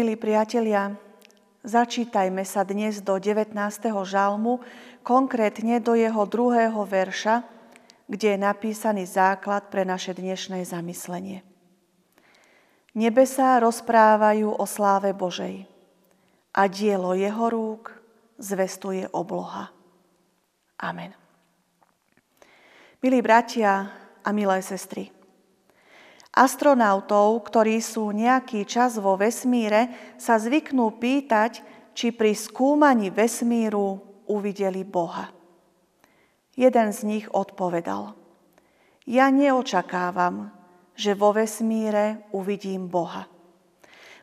Milí priatelia, začítajme sa dnes do 19. žalmu, konkrétne do jeho druhého verša, kde je napísaný základ pre naše dnešné zamyslenie. Nebesá rozprávajú o sláve Božej a dielo jeho rúk zvestuje obloha. Amen. Milí bratia a milé sestry, astronautov, ktorí sú nejaký čas vo vesmíre, sa zvyknú pýtať, či pri skúmaní vesmíru uvideli Boha. Jeden z nich odpovedal, ja neočakávam, že vo vesmíre uvidím Boha.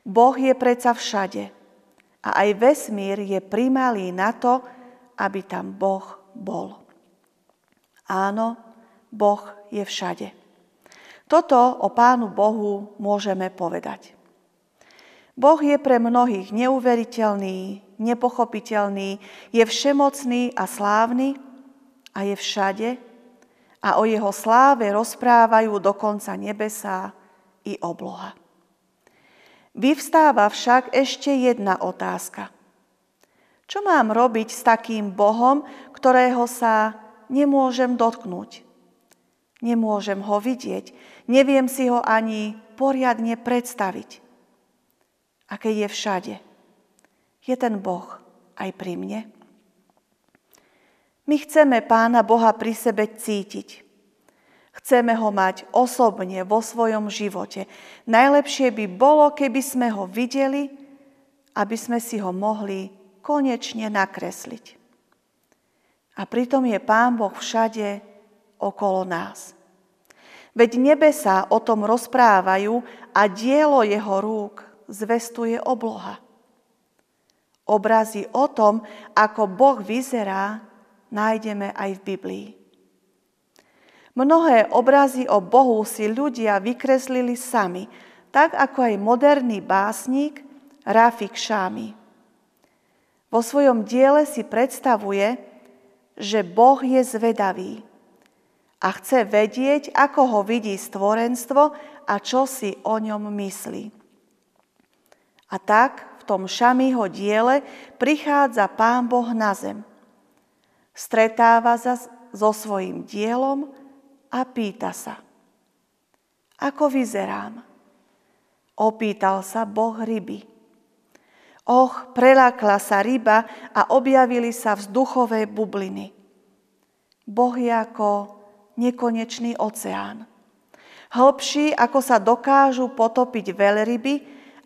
Boh je predsa všade a aj vesmír je primalý na to, aby tam Boh bol. Áno, Boh je všade. Toto o Pánu Bohu môžeme povedať. Boh je pre mnohých neuveriteľný, nepochopiteľný, je všemocný a slávny a je všade a o jeho sláve rozprávajú dokonca nebesá i obloha. Vyvstáva však ešte jedna otázka. Čo mám robiť s takým Bohom, ktorého sa nemôžem dotknúť? Nemôžem ho vidieť, neviem si ho ani poriadne predstaviť. A keď je všade, je ten Boh aj pri mne? My chceme Pána Boha pri sebe cítiť. Chceme ho mať osobne vo svojom živote. Najlepšie by bolo, keby sme ho videli, aby sme si ho mohli konečne nakresliť. A pritom je Pán Boh všade okolo nás. Veď nebesa o tom rozprávajú a dielo jeho rúk zvestuje obloha. Obrazy o tom, ako Boh vyzerá, nájdeme aj v Biblii. Mnohé obrazy o Bohu si ľudia vykreslili sami, tak ako aj moderný básnik Rafik Šámi. Vo svojom diele si predstavuje, že Boh je zvedavý a chce vedieť, ako ho vidí stvorenstvo a čo si o ňom myslí. A tak v tom Šamiho diele prichádza Pán Boh na zem – stretáva sa so svojím dielom a pýta sa, ako vyzerám? Opýtal sa Boh ryby. Och, prelákla sa ryba a objavili sa vzduchové bubliny. Boh je ako nekonečný oceán. Hlbší, ako sa dokážu potopiť veľryby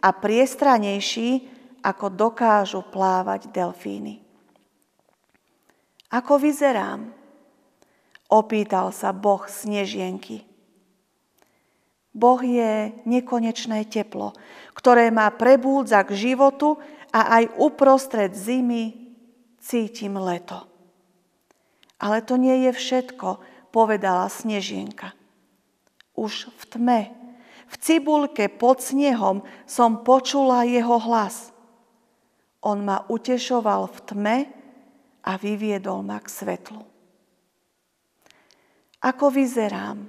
a priestranejší, ako dokážu plávať delfíny. Ako vyzerám? Opýtal sa Boh snežienky. Boh je nekonečné teplo, ktoré ma prebúdza k životu a aj uprostred zimy cítim leto. Ale to nie je všetko, povedala Snežienka. Už v tme, v cibulke pod snehom som počula jeho hlas. On ma utešoval v tme a vyviedol ma k svetlu. Ako vyzerám?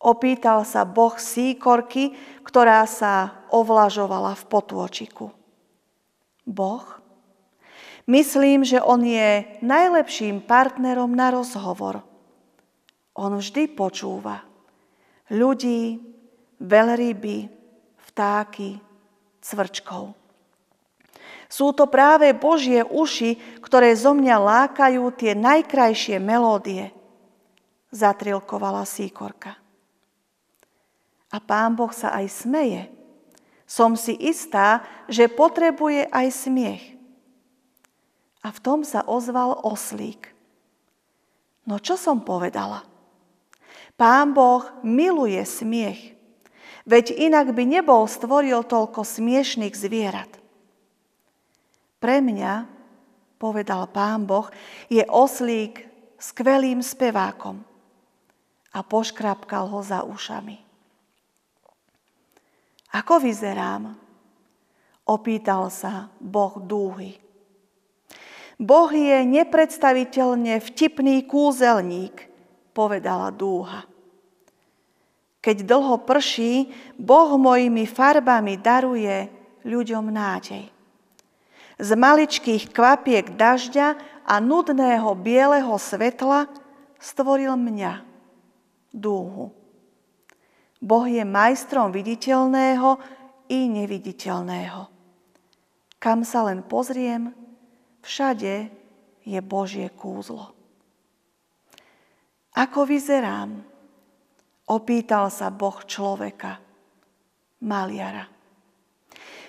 Opýtal sa Boh síkorky, ktorá sa ovlažovala v potôčiku. Boh? Myslím, že on je najlepším partnerom na rozhovor. On vždy počúva. Ľudí, veľryby, vtáky, cvrčkov. Sú to práve Božie uši, ktoré zo mňa lákajú tie najkrajšie melódie, zatrilkovala síkorka. A pán Boh sa aj smeje. Som si istá, že potrebuje aj smiech. A v tom sa ozval oslík. No čo som povedala? Pán Boh miluje smiech, veď inak by nebol stvoril toľko smiešných zvierat. Pre mňa, povedal pán Boh, je oslík skvelým spevákom a poškrapkal ho za ušami. Ako vyzerám? Opýtal sa Boh dúhy. Boh je nepredstaviteľne vtipný kúzelník, povedala dúha. Keď dlho prší, Boh mojimi farbami daruje ľuďom nádej. Z maličkých kvapiek dažďa a nudného bieleho svetla stvoril mňa, dúhu. Boh je majstrom viditeľného i neviditeľného. Kam sa len pozriem, všade je Božie kúzlo. Ako vyzerám? Opýtal sa Boh človeka, maliara.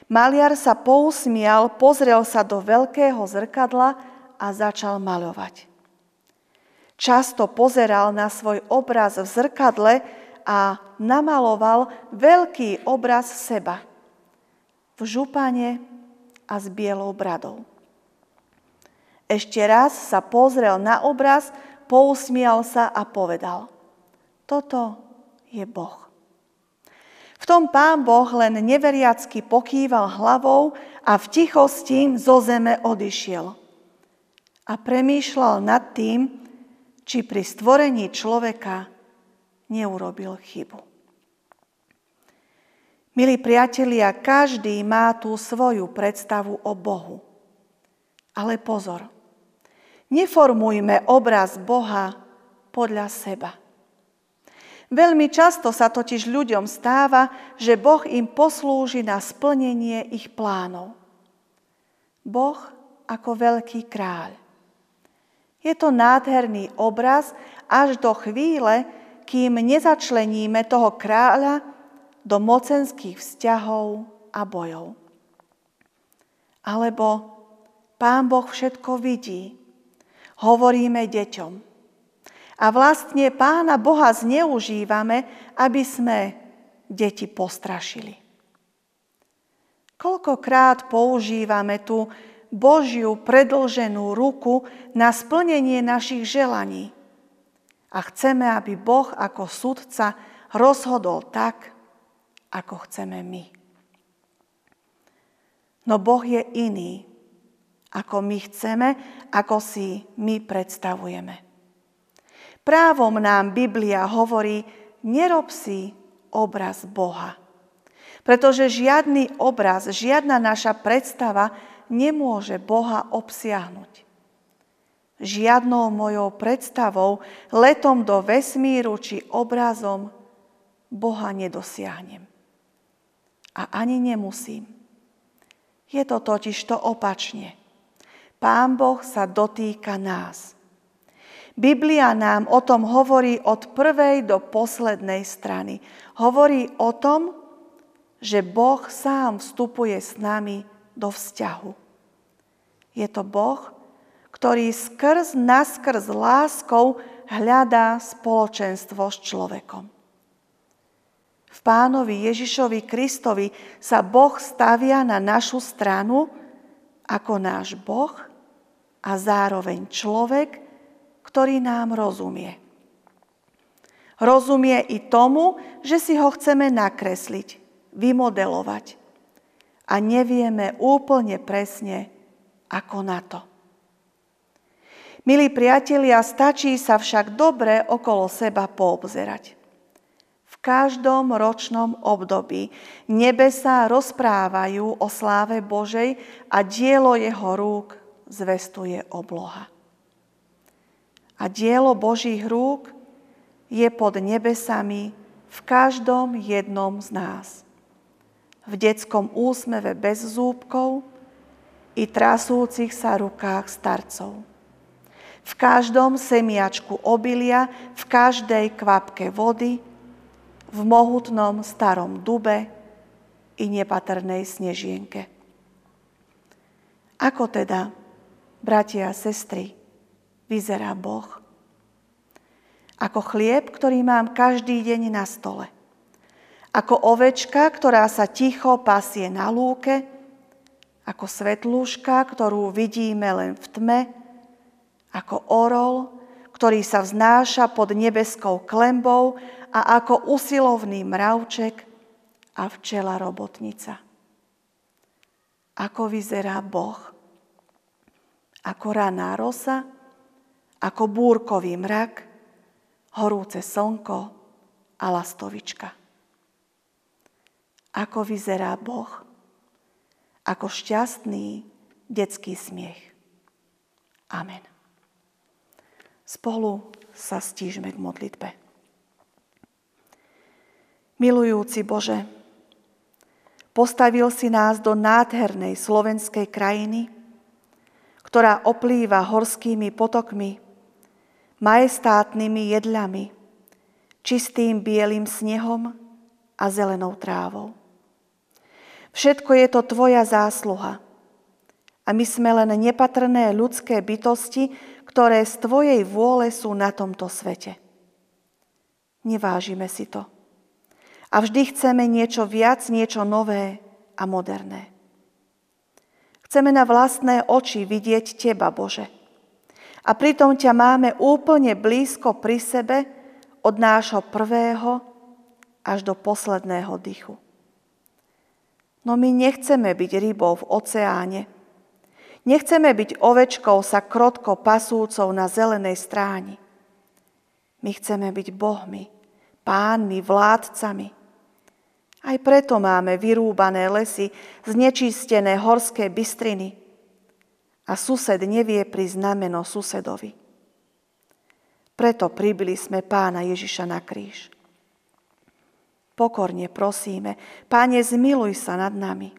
Maliar sa pousmial, pozrel sa do veľkého zrkadla a začal maľovať. Často pozeral na svoj obraz v zrkadle a namaloval veľký obraz seba v župane a s bielou bradou. Ešte raz sa pozrel na obraz, pousmial sa a povedal, toto je Boh. V tom pán Boh len neveriacky pokýval hlavou a v tichosti zo zeme odišiel. A premýšľal nad tým, či pri stvorení človeka neurobil chybu. Milí priatelia, každý má tú svoju predstavu o Bohu. Ale pozor, neformujme obraz Boha podľa seba. Veľmi často sa totiž ľuďom stáva, že Boh im poslúži na splnenie ich plánov. Boh ako veľký kráľ. Je to nádherný obraz až do chvíle, kým nezačleníme toho kráľa do mocenských vzťahov a bojov. Alebo Pán Boh všetko vidí. Hovoríme deťom. A vlastne pána Boha zneužívame, aby sme deti postrašili. Koľkokrát používame tú Božiu predlženú ruku na splnenie našich želaní. A chceme, aby Boh ako sudca rozhodol tak, ako chceme my. No Boh je iný, ako my chceme, ako si my predstavujeme. Právom nám Biblia hovorí, nerob si obraz Boha. Pretože žiadny obraz, žiadna naša predstava nemôže Boha obsiahnuť. Žiadnou mojou predstavou, letom do vesmíru či obrazom Boha nedosiahnem. A ani nemusím. Je to totiž to opačne. Pán Boh sa dotýka nás – Biblia nám o tom hovorí od prvej do poslednej strany. Hovorí o tom, že Boh sám vstupuje s nami do vzťahu. Je to Boh, ktorý skrz naskrz láskou hľadá spoločenstvo s človekom. V pánovi Ježišovi Kristovi sa Boh stavia na našu stranu ako náš Boh a zároveň človek, ktorý nám rozumie. Rozumie i tomu, že si ho chceme nakresliť, vymodelovať. A nevieme úplne presne, ako na to. Milí priatelia, stačí sa však dobre okolo seba poobzerať. Každom ročnom období nebesa rozprávajú o sláve Božej a dielo jeho rúk zvestuje obloha a dielo Božích rúk je pod nebesami v každom jednom z nás. V detskom úsmeve bez zúbkov i trasúcich sa rukách starcov. V každom semiačku obilia, v každej kvapke vody, v mohutnom starom dube i nepatrnej snežienke. Ako teda, bratia a sestry, vyzerá Boh. Ako chlieb, ktorý mám každý deň na stole. Ako ovečka, ktorá sa ticho pasie na lúke. Ako svetlúška, ktorú vidíme len v tme. Ako orol, ktorý sa vznáša pod nebeskou klembou a ako usilovný mravček a včela robotnica. Ako vyzerá Boh? Ako raná rosa, ako búrkový mrak, horúce slnko a lastovička. Ako vyzerá Boh? ako šťastný detský smiech. Amen. Spolu sa stížme k modlitbe. Milujúci Bože, postavil si nás do nádhernej slovenskej krajiny, ktorá oplýva horskými potokmi, majestátnymi jedľami, čistým bielým snehom a zelenou trávou. Všetko je to Tvoja zásluha. A my sme len nepatrné ľudské bytosti, ktoré z Tvojej vôle sú na tomto svete. Nevážime si to. A vždy chceme niečo viac, niečo nové a moderné. Chceme na vlastné oči vidieť Teba, Bože. A pritom ťa máme úplne blízko pri sebe od nášho prvého až do posledného dychu. No my nechceme byť rybou v oceáne. Nechceme byť ovečkou sa krotko pasúcou na zelenej stráni. My chceme byť bohmi, pánmi, vládcami. Aj preto máme vyrúbané lesy, znečistené horské bystriny. A sused nevie prísť znameno susedovi. Preto pribili sme pána Ježiša na kríž. Pokorne prosíme, Páne, zmiluj sa nad nami.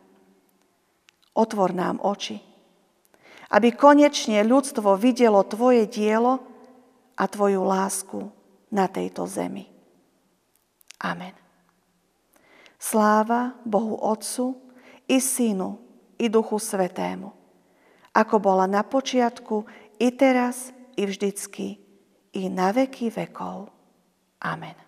Otvor nám oči, aby konečne ľudstvo videlo Tvoje dielo a Tvoju lásku na tejto zemi. Amen. Sláva Bohu Otcu i Synu i Duchu Svetému, ako bola na počiatku, i teraz, i vždycky, i na veky vekov. Amen.